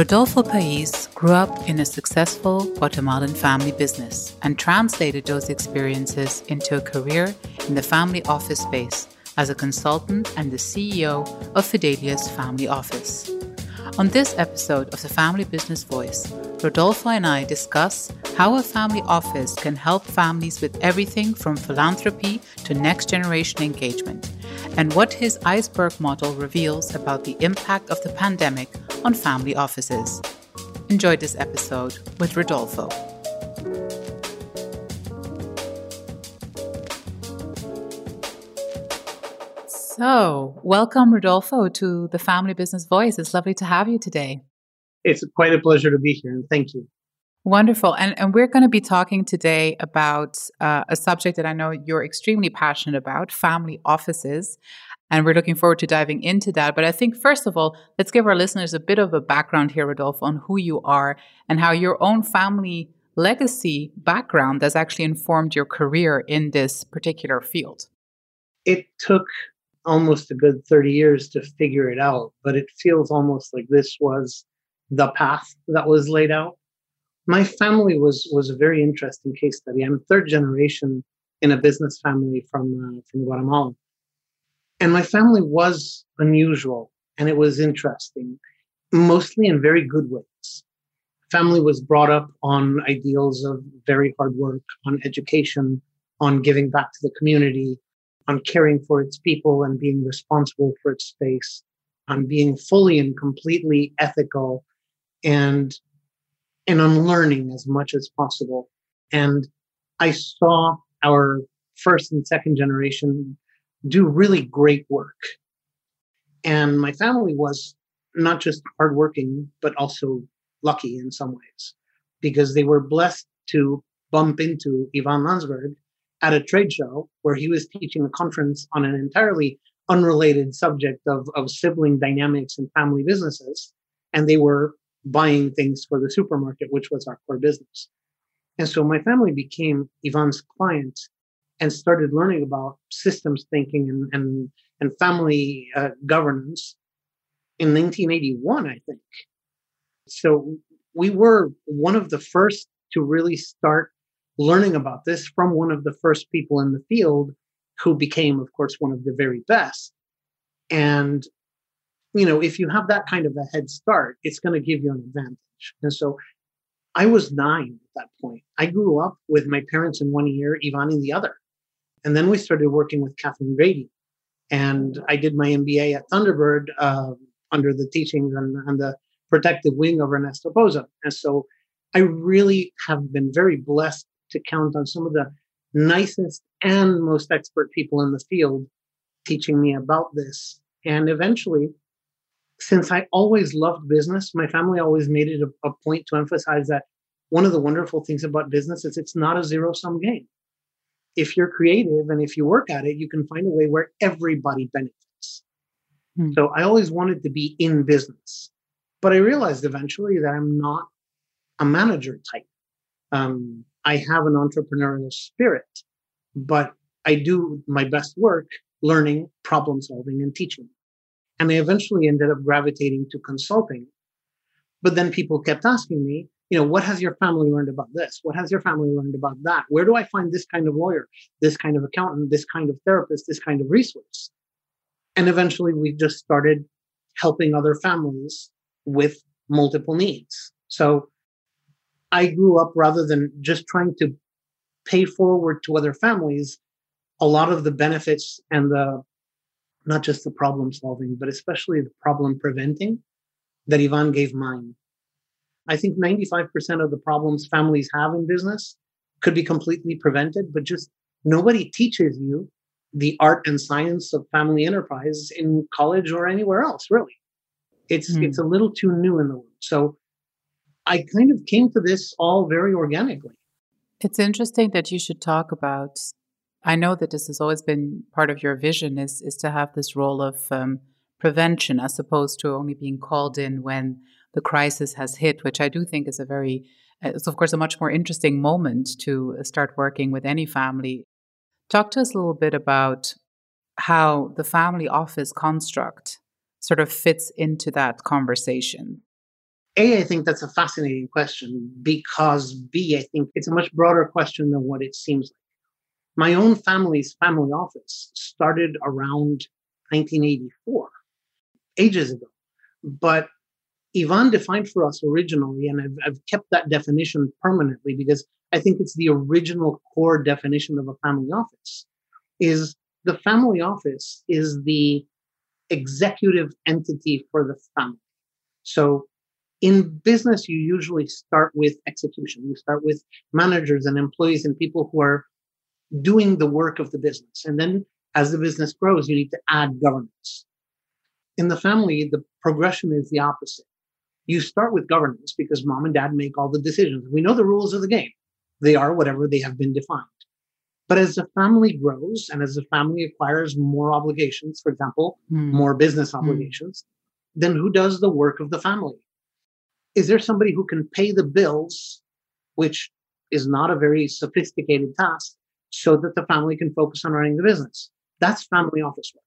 Rodolfo Paiz grew up in a successful Guatemalan family business and translated those experiences into a career in the family office space as a consultant and the CEO of Fidelius family office. On this episode of the Family Business Voice, Rodolfo and I discuss how a family office can help families with everything from philanthropy to next generation engagement, and what his iceberg model reveals about the impact of the pandemic on family offices. Enjoy this episode with Rodolfo. So, welcome, Rodolfo, to the Family Business Voice. It's lovely to have you today. It's quite a pleasure to be here, and thank you. Wonderful. And, and we're going to be talking today about uh, a subject that I know you're extremely passionate about family offices. And we're looking forward to diving into that. But I think, first of all, let's give our listeners a bit of a background here, Rodolfo, on who you are and how your own family legacy background has actually informed your career in this particular field. It took almost a good 30 years to figure it out, but it feels almost like this was the path that was laid out. My family was was a very interesting case study. I'm third generation in a business family from uh, from Guatemala. And my family was unusual and it was interesting, mostly in very good ways. Family was brought up on ideals of very hard work, on education, on giving back to the community, on caring for its people and being responsible for its space, on being fully and completely ethical and and on learning as much as possible. And I saw our first and second generation do really great work. And my family was not just hardworking, but also lucky in some ways because they were blessed to bump into Ivan Lansberg at a trade show where he was teaching a conference on an entirely unrelated subject of, of sibling dynamics and family businesses. And they were buying things for the supermarket, which was our core business. And so my family became Ivan's client and started learning about systems thinking and and, and family uh, governance in 1981, I think. So we were one of the first to really start learning about this from one of the first people in the field who became, of course, one of the very best. And, you know, if you have that kind of a head start, it's going to give you an advantage. And so I was nine at that point. I grew up with my parents in one ear, Ivan in the other. And then we started working with Catherine Grady. And I did my MBA at Thunderbird uh, under the teachings and, and the protective wing of Ernesto Poza. And so I really have been very blessed to count on some of the nicest and most expert people in the field teaching me about this. And eventually, since I always loved business, my family always made it a, a point to emphasize that one of the wonderful things about business is it's not a zero sum game if you're creative and if you work at it, you can find a way where everybody benefits. Hmm. So I always wanted to be in business, but I realized eventually that I'm not a manager type. Um, I have an entrepreneurial spirit, but I do my best work learning, problem solving, and teaching. And I eventually ended up gravitating to consulting. But then people kept asking me, you know, what has your family learned about this? What has your family learned about that? Where do I find this kind of lawyer, this kind of accountant, this kind of therapist, this kind of resource? And eventually we just started helping other families with multiple needs. So I grew up rather than just trying to pay forward to other families a lot of the benefits and the not just the problem solving, but especially the problem preventing that Ivan gave mine. I think 95% of the problems families have in business could be completely prevented, but just nobody teaches you the art and science of family enterprise in college or anywhere else, really. It's mm. it's a little too new in the world. So I kind of came to this all very organically. It's interesting that you should talk about. I know that this has always been part of your vision is is to have this role of um, prevention as opposed to only being called in when the crisis has hit, which I do think is a very, it's of course a much more interesting moment to start working with any family. Talk to us a little bit about how the family office construct sort of fits into that conversation. A, I think that's a fascinating question because B, I think it's a much broader question than what it seems like. My own family's family office started around 1984 ages ago. But Ivan defined for us originally, and I've, I've kept that definition permanently because I think it's the original core definition of a family office, is the family office is the executive entity for the family. So in business, you usually start with execution. You start with managers and employees and people who are doing the work of the business. And then as the business grows, you need to add governance in the family, the progression is the opposite. You start with governance because mom and dad make all the decisions. We know the rules of the game. They are whatever they have been defined. But as the family grows and as the family acquires more obligations, for example, mm. more business hmm. obligations, mm. then who does the work of the family? Is there somebody who can pay the bills, which is not a very sophisticated task, so that the family can focus on running the business? That's family office work.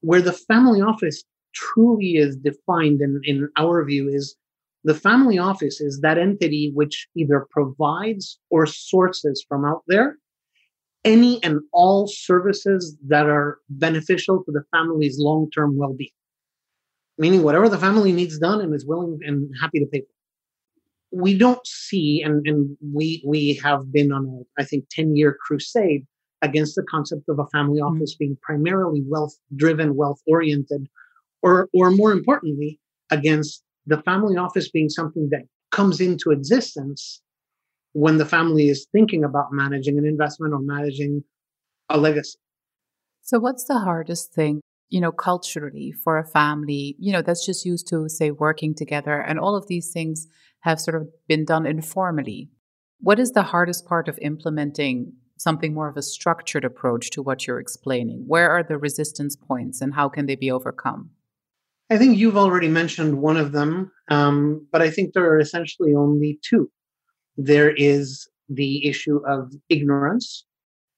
Where the family office truly is defined in, in our view is the family office is that entity which either provides or sources from out there any and all services that are beneficial to the family's long-term well-being. Meaning whatever the family needs done and is willing and happy to pay for we don't see and, and we we have been on a i think 10 year crusade against the concept of a family mm-hmm. office being primarily wealth driven, wealth oriented, or, or more importantly, against the family office being something that comes into existence when the family is thinking about managing an investment or managing a legacy. So, what's the hardest thing, you know, culturally for a family, you know, that's just used to, say, working together and all of these things have sort of been done informally? What is the hardest part of implementing something more of a structured approach to what you're explaining? Where are the resistance points and how can they be overcome? I think you've already mentioned one of them, um, but I think there are essentially only two. There is the issue of ignorance.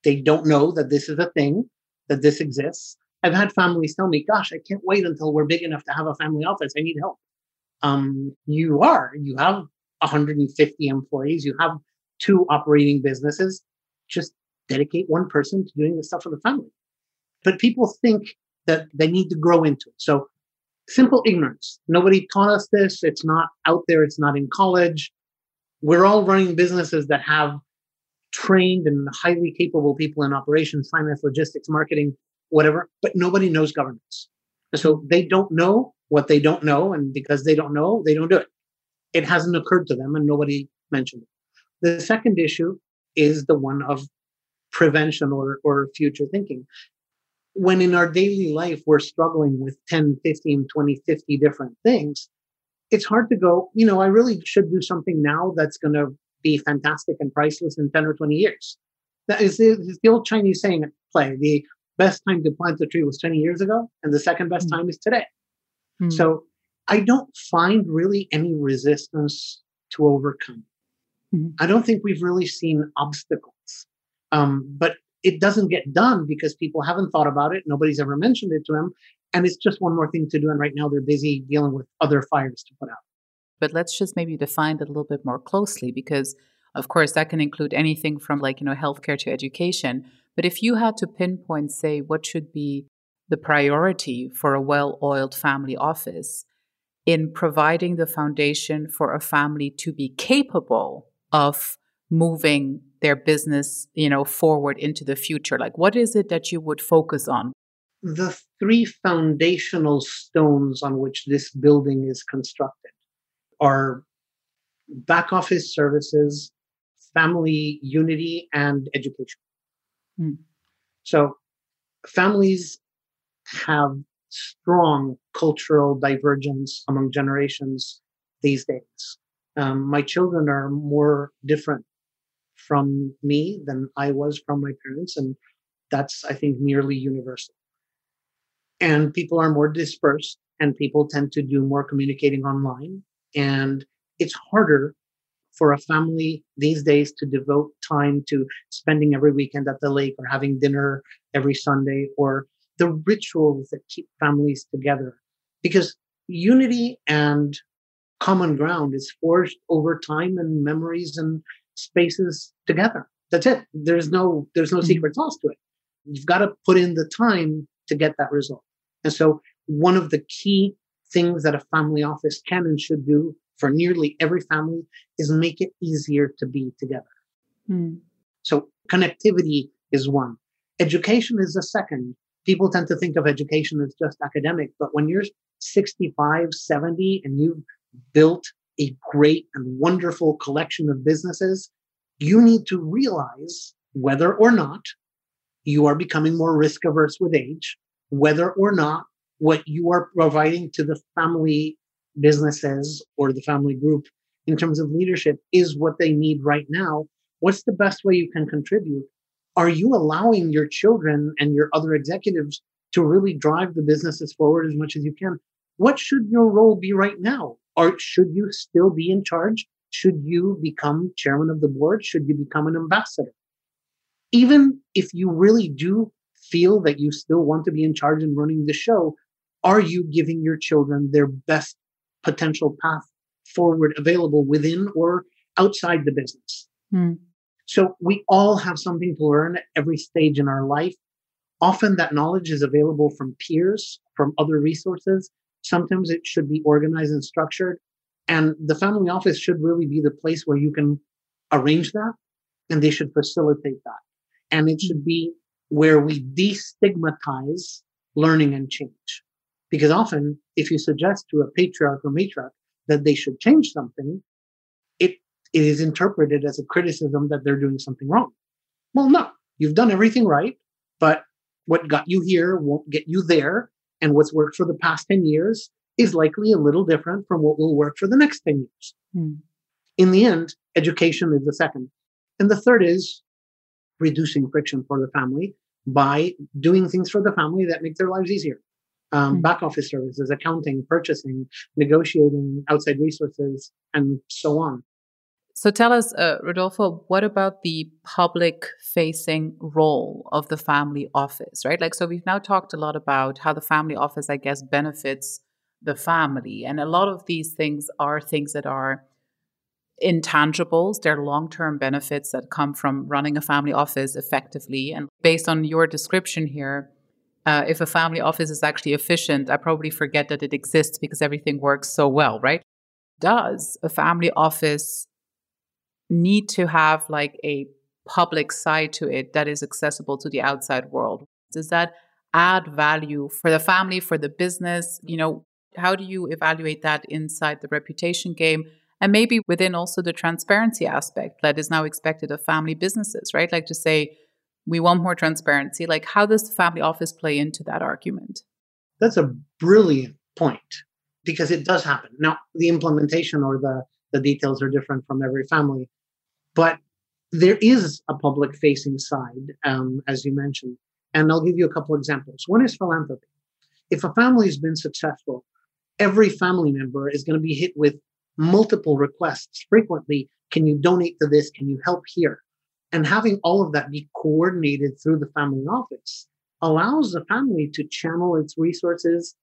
They don't know that this is a thing, that this exists. I've had families tell me, gosh, I can't wait until we're big enough to have a family office. I need help. Um, you are. You have 150 employees. You have two operating businesses just dedicate one person to doing the stuff for the family. But people think that they need to grow into it. So simple ignorance. Nobody taught us this. It's not out there. It's not in college. We're all running businesses that have trained and highly capable people in operations, finance, logistics, marketing, whatever, but nobody knows governance. So they don't know what they don't know. And because they don't know, they don't do it. It hasn't occurred to them and nobody mentioned it. The second issue is the one of prevention or, or future thinking. When in our daily life we're struggling with 10, 15, 20, 50 different things, it's hard to go, you know, I really should do something now that's going to be fantastic and priceless in 10 or 20 years. That is the, the old Chinese saying at play. The best time to plant a tree was 20 years ago, and the second best mm-hmm. time is today. Mm-hmm. So I don't find really any resistance to overcome. Mm-hmm. I don't think we've really seen obstacles. Um, but it doesn't get done because people haven't thought about it. Nobody's ever mentioned it to them. And it's just one more thing to do. And right now they're busy dealing with other fires to put out. But let's just maybe define it a little bit more closely because, of course, that can include anything from like, you know, healthcare to education. But if you had to pinpoint, say, what should be the priority for a well oiled family office in providing the foundation for a family to be capable of moving their business, you know, forward into the future? Like what is it that you would focus on? The three foundational stones on which this building is constructed are back office services, family unity, and education. Mm. So families have strong cultural divergence among generations these days Um, my children are more different from me than I was from my parents, and that's, I think, nearly universal. And people are more dispersed, and people tend to do more communicating online. And it's harder for a family these days to devote time to spending every weekend at the lake or having dinner every Sunday or the rituals that keep families together. Because unity and common ground is forged over time and memories and spaces together. That's it. There's no there's no mm-hmm. secret sauce to it. You've got to put in the time to get that result. And so one of the key things that a family office can and should do for nearly every family is make it easier to be together. Mm. So connectivity is one. Education is a second. People tend to think of education as just academic, but when you're 65, 70, and you've built a great and wonderful collection of businesses, you need to realize whether or not you are becoming more risk averse with age, whether or not what you are providing to the family businesses or the family group in terms of leadership is what they need right now. What's the best way you can contribute? Are you allowing your children and your other executives to really drive the businesses forward as much as you can? What should your role be right now? Or should you still be in charge? Should you become chairman of the board? Should you become an ambassador? Even if you really do feel that you still want to be in charge and running the show, are you giving your children their best potential path forward available within or outside the business? Mm. So we all have something to learn at every stage in our life. Often that knowledge is available from peers, from other resources, Sometimes it should be organized and structured. And the family office should really be the place where you can arrange that and they should facilitate that. And it should be where we destigmatize learning and change. Because often, if you suggest to a patriarch or matriarch that they should change something, it, is interpreted as a criticism that they're doing something wrong. Well, no, you've done everything right, but what got you here won't get you there. And what's worked for the past 10 years is likely a little different from what will work for the next 10 years. Hmm. In the end, education is the second. And the third is reducing friction for the family by doing things for the family that make their lives easier. Um, hmm. Back office services, accounting, purchasing, negotiating, outside resources, and so on. So tell us, uh, Rodolfo, what about the public facing role of the family office, right? Like, so we've now talked a lot about how the family office, I guess, benefits the family. And a lot of these things are things that are intangibles. They're long term benefits that come from running a family office effectively. And based on your description here, uh, if a family office is actually efficient, I probably forget that it exists because everything works so well, right? Does a family office need to have like a public side to it that is accessible to the outside world? Does that add value for the family, for the business? You know, how do you evaluate that inside the reputation game? And maybe within also the transparency aspect that is now expected of family businesses, right? Like to say, we want more transparency. Like, how does the family office play into that argument? That's a brilliant point because it does happen. Now, the implementation or the, the details are different from every family. But there is a public facing side, um, as you mentioned. And I'll give you a couple examples. One is philanthropy. If a family has been successful, every family member is going to be hit with multiple requests frequently. Can you donate to this? Can you help here? And having all of that be coordinated through the family office allows the family to channel its resources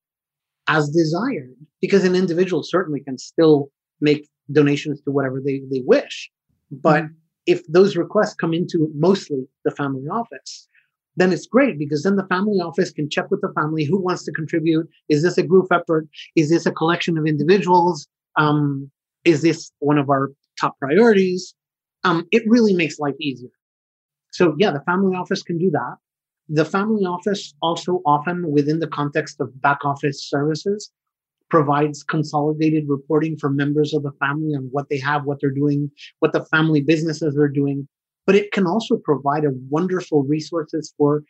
as desired because an individual certainly can still make donations to whatever they, they wish. But mm-hmm. if those requests come into mostly the family office, then it's great because then the family office can check with the family who wants to contribute. Is this a group effort? Is this a collection of individuals? Um, is this one of our top priorities? Um, it really makes life easier. So, yeah, the family office can do that. The family office also often within the context of back office services provides consolidated reporting for members of the family on what they have, what they're doing, what the family businesses are doing. But it can also provide a wonderful resources for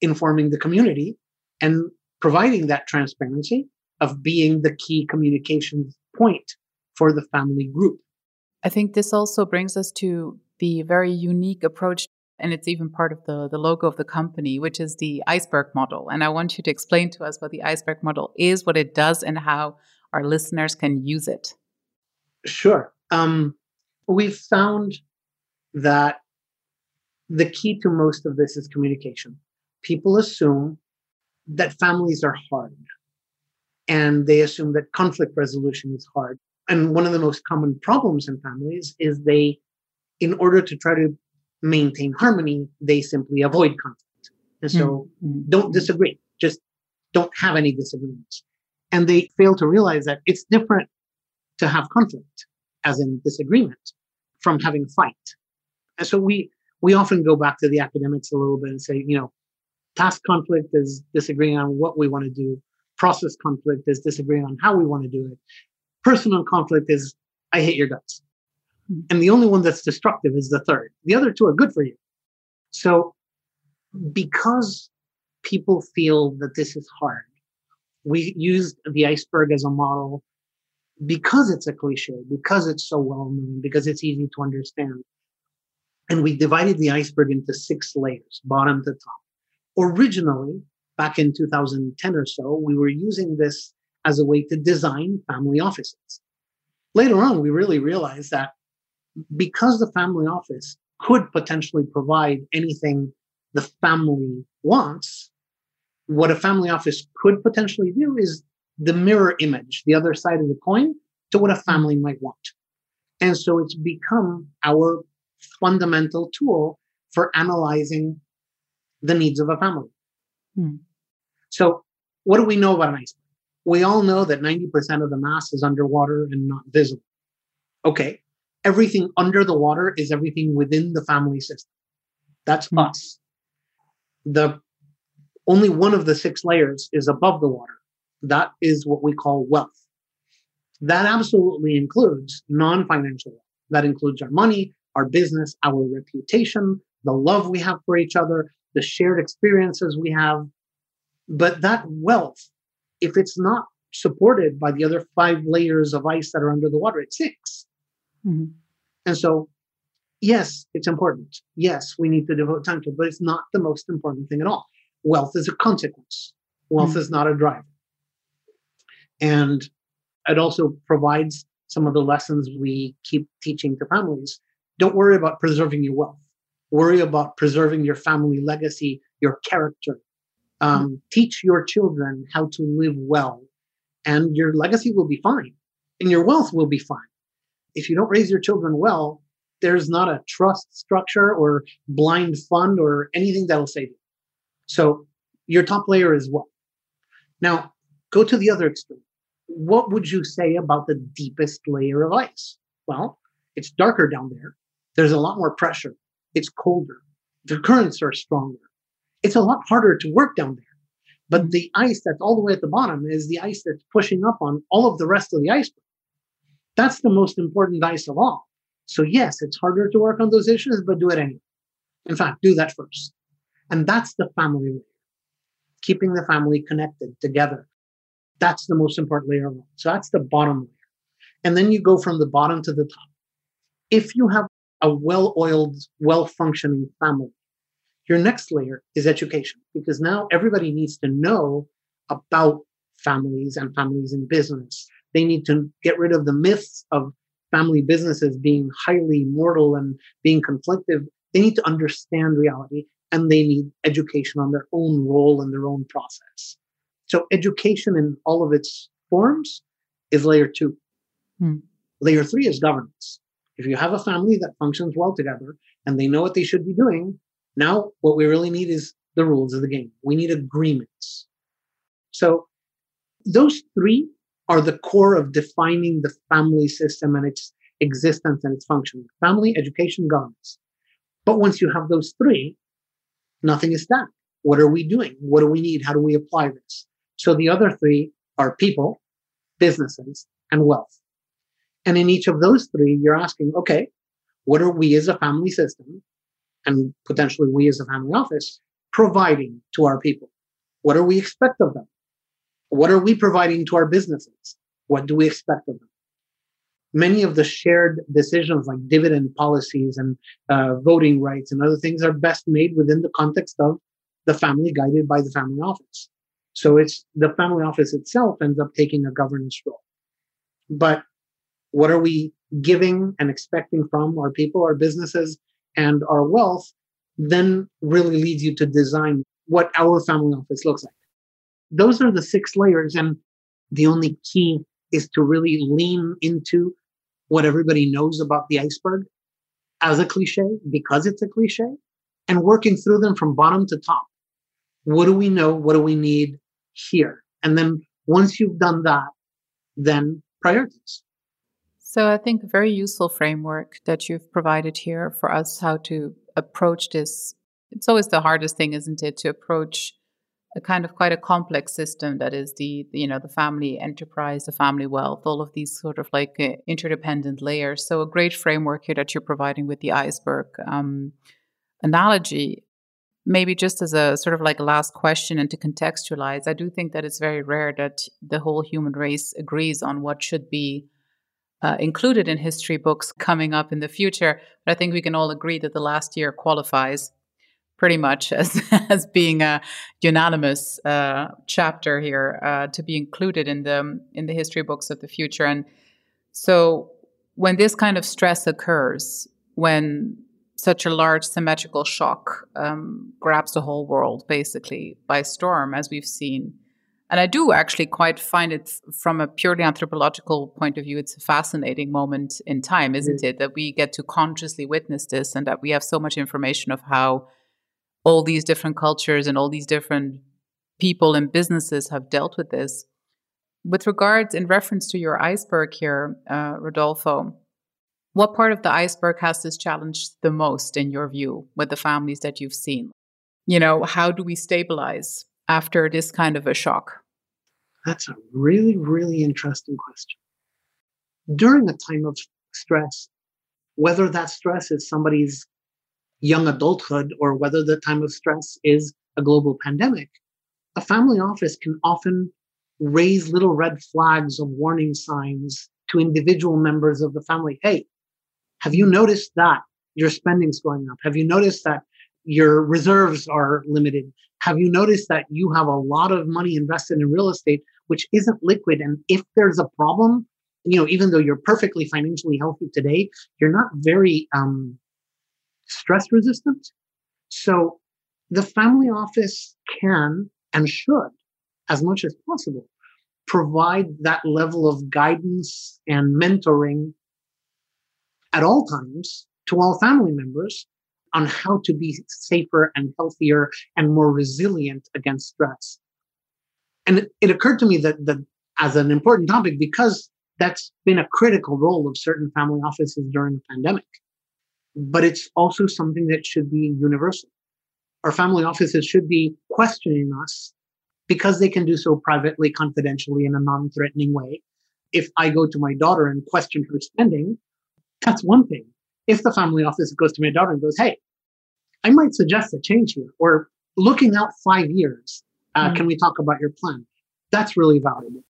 informing the community and providing that transparency of being the key communications point for the family group. I think this also brings us to the very unique approach and it's even part of the, the logo of the company, which is the iceberg model. And I want you to explain to us what the iceberg model is, what it does, and how our listeners can use it. Sure. Um, we've found that the key to most of this is communication. People assume that families are hard, and they assume that conflict resolution is hard. And one of the most common problems in families is they, in order to try to maintain harmony, they simply avoid conflict. And so mm-hmm. don't disagree, just don't have any disagreements. And they fail to realize that it's different to have conflict, as in disagreement, from having fight. And so we we often go back to the academics a little bit and say, you know, task conflict is disagreeing on what we want to do. Process conflict is disagreeing on how we want to do it. Personal conflict is I hate your guts. And the only one that's destructive is the third. The other two are good for you. So, because people feel that this is hard, we used the iceberg as a model because it's a cliche, because it's so well known, because it's easy to understand. And we divided the iceberg into six layers, bottom to top. Originally, back in 2010 or so, we were using this as a way to design family offices. Later on, we really realized that because the family office could potentially provide anything the family wants, what a family office could potentially do is the mirror image, the other side of the coin, to what a family might want. And so it's become our fundamental tool for analyzing the needs of a family. Hmm. So, what do we know about an iceberg? We all know that 90% of the mass is underwater and not visible. Okay, everything under the water is everything within the family system. That's mm-hmm. us. The only one of the six layers is above the water. That is what we call wealth. That absolutely includes non financial wealth. That includes our money, our business, our reputation, the love we have for each other, the shared experiences we have. But that wealth, if it's not supported by the other five layers of ice that are under the water, it's six. Mm-hmm. And so, yes, it's important. Yes, we need to devote time to it, but it's not the most important thing at all. Wealth is a consequence, wealth mm-hmm. is not a driver. And it also provides some of the lessons we keep teaching to families. Don't worry about preserving your wealth. Worry about preserving your family legacy, your character. Um, mm-hmm. Teach your children how to live well, and your legacy will be fine, and your wealth will be fine if you don't raise your children well, there's not a trust structure or blind fund or anything that'll save you. So your top layer is what? Now, go to the other extreme. What would you say about the deepest layer of ice? Well, it's darker down there. There's a lot more pressure. It's colder. The currents are stronger. It's a lot harder to work down there. But mm-hmm. the ice that's all the way at the bottom is the ice that's pushing up on all of the rest of the iceberg. That's the most important ice of all. So, yes, it's harder to work on those issues, but do it anyway. In fact, do that first. And that's the family layer, keeping the family connected together. That's the most important layer of all. So, that's the bottom layer. And then you go from the bottom to the top. If you have a well oiled, well functioning family, your next layer is education, because now everybody needs to know about families and families in business they need to get rid of the myths of family businesses being highly mortal and being conflictive. They need to understand reality and they need education on their own role and their own process. So, education in all of its forms is layer two. Hmm. Layer three is governance. If you have a family that functions well together and they know what they should be doing, now what we really need is the rules of the game. We need agreements. So, those three are the core of defining the family system and its existence and its function family, education, governance. But once you have those three, nothing is done. What are we doing? What do we need? How do we apply this? So the other three are people, businesses, and wealth. And in each of those three, you're asking, okay, what are we as a family system and potentially we as a family office providing to our people? What do we expect of them? What are we providing to our businesses? What do we expect of them? many of the shared decisions like dividend policies and uh, voting rights and other things are best made within the context of the family guided by the family office. So it's the family office itself ends up taking a governance role. But what are we giving and expecting from our people, our businesses, and our wealth then really leads you to design what our family office looks like. Those are the six layers. And the only key is to really lean into what everybody knows about the iceberg as a cliche because it's a cliche and working through them from bottom to top. What do we know? What do we need here? And then once you've done that, then priorities. So I think a very useful framework that you've provided here for us how to approach this. It's always the hardest thing, isn't it, to approach a kind of quite a complex system that is the you know the family enterprise the family wealth all of these sort of like uh, interdependent layers. So a great framework here that you're providing with the iceberg um, analogy. Maybe just as a sort of like last question and to contextualize i do think that it's very rare that the whole human race agrees on what should be uh, included in history books coming up in the future. But i think we can all agree that the last year qualifies pretty much as as being a unanimous uh, chapter here uh, to be included in the in the history books of the future. And so, when this kind of stress occurs, when such a large symmetrical shock um, grabs the whole world basically by storm, as we've seen. And I do actually quite find it from a purely anthropological point of view, it's a fascinating moment in time, isn't mm-hmm. it? That we get to consciously witness this and that we have so much information of how all these different cultures and all these different people and businesses have dealt with this. With regards, in reference to your iceberg here, uh, Rodolfo, what part of the iceberg has this challenged the most, in your view, with the families that you've seen? You know, how do we stabilize after this kind of a shock? That's a really, really interesting question. During a time of stress, whether that stress is somebody's young adulthood or whether the time of stress is a global pandemic, a family office can often raise little red flags of warning signs to individual members of the family. Hey, have you noticed that your spending's going up? Have you noticed that your reserves are limited? Have you noticed that you have a lot of money invested in real estate, which isn't liquid? And if there's a problem, you know, even though you're perfectly financially healthy today, you're not very um, stress resistant. So the family office can and should, as much as possible, provide that level of guidance and mentoring at all times to all family members on how to be safer and healthier and more resilient against stress. And it, occurred to me that, that as an important topic because that's been a critical role of certain family offices during the pandemic but it's also something that should be universal. Our family offices should be questioning us because they can do so privately, confidentially, in a non threatening way. If I go to my daughter and question her spending, that's one thing. If the family office goes to my daughter and goes, hey, I might suggest a change here, or looking out five years, uh, mm-hmm. can we talk about your plan? That's really valuable.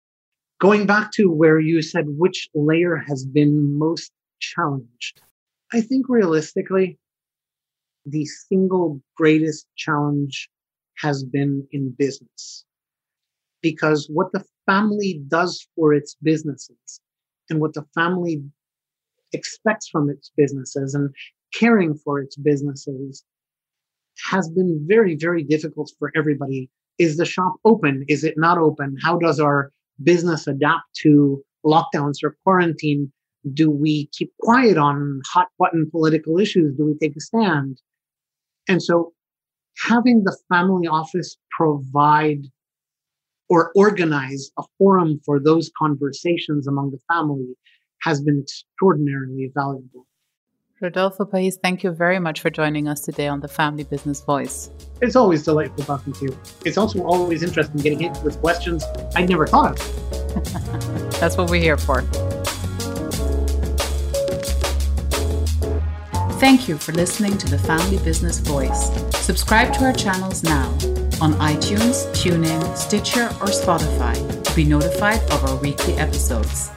Going back to where you said which layer has been most challenged. I think realistically, the single greatest challenge has been in business. Because what the family does for its businesses and what the family expects from its businesses and caring for its businesses has been very, very difficult for everybody. Is the shop open? Is it not open? How does our business adapt to lockdowns or quarantine? Do we keep quiet on hot button political issues? Do we take a stand? And so having the family office provide or organize a forum for those conversations among the family has been extraordinarily valuable. Rodolfo Paiz, thank you very much for joining us today on the Family Business Voice. It's always delightful talking to you. It's also always interesting getting hit with questions I'd never thought of. That's what we're here for. Thank you for listening to the Family Business Voice. Subscribe to our channels now on iTunes, TuneIn, Stitcher, or Spotify to be notified of our weekly episodes.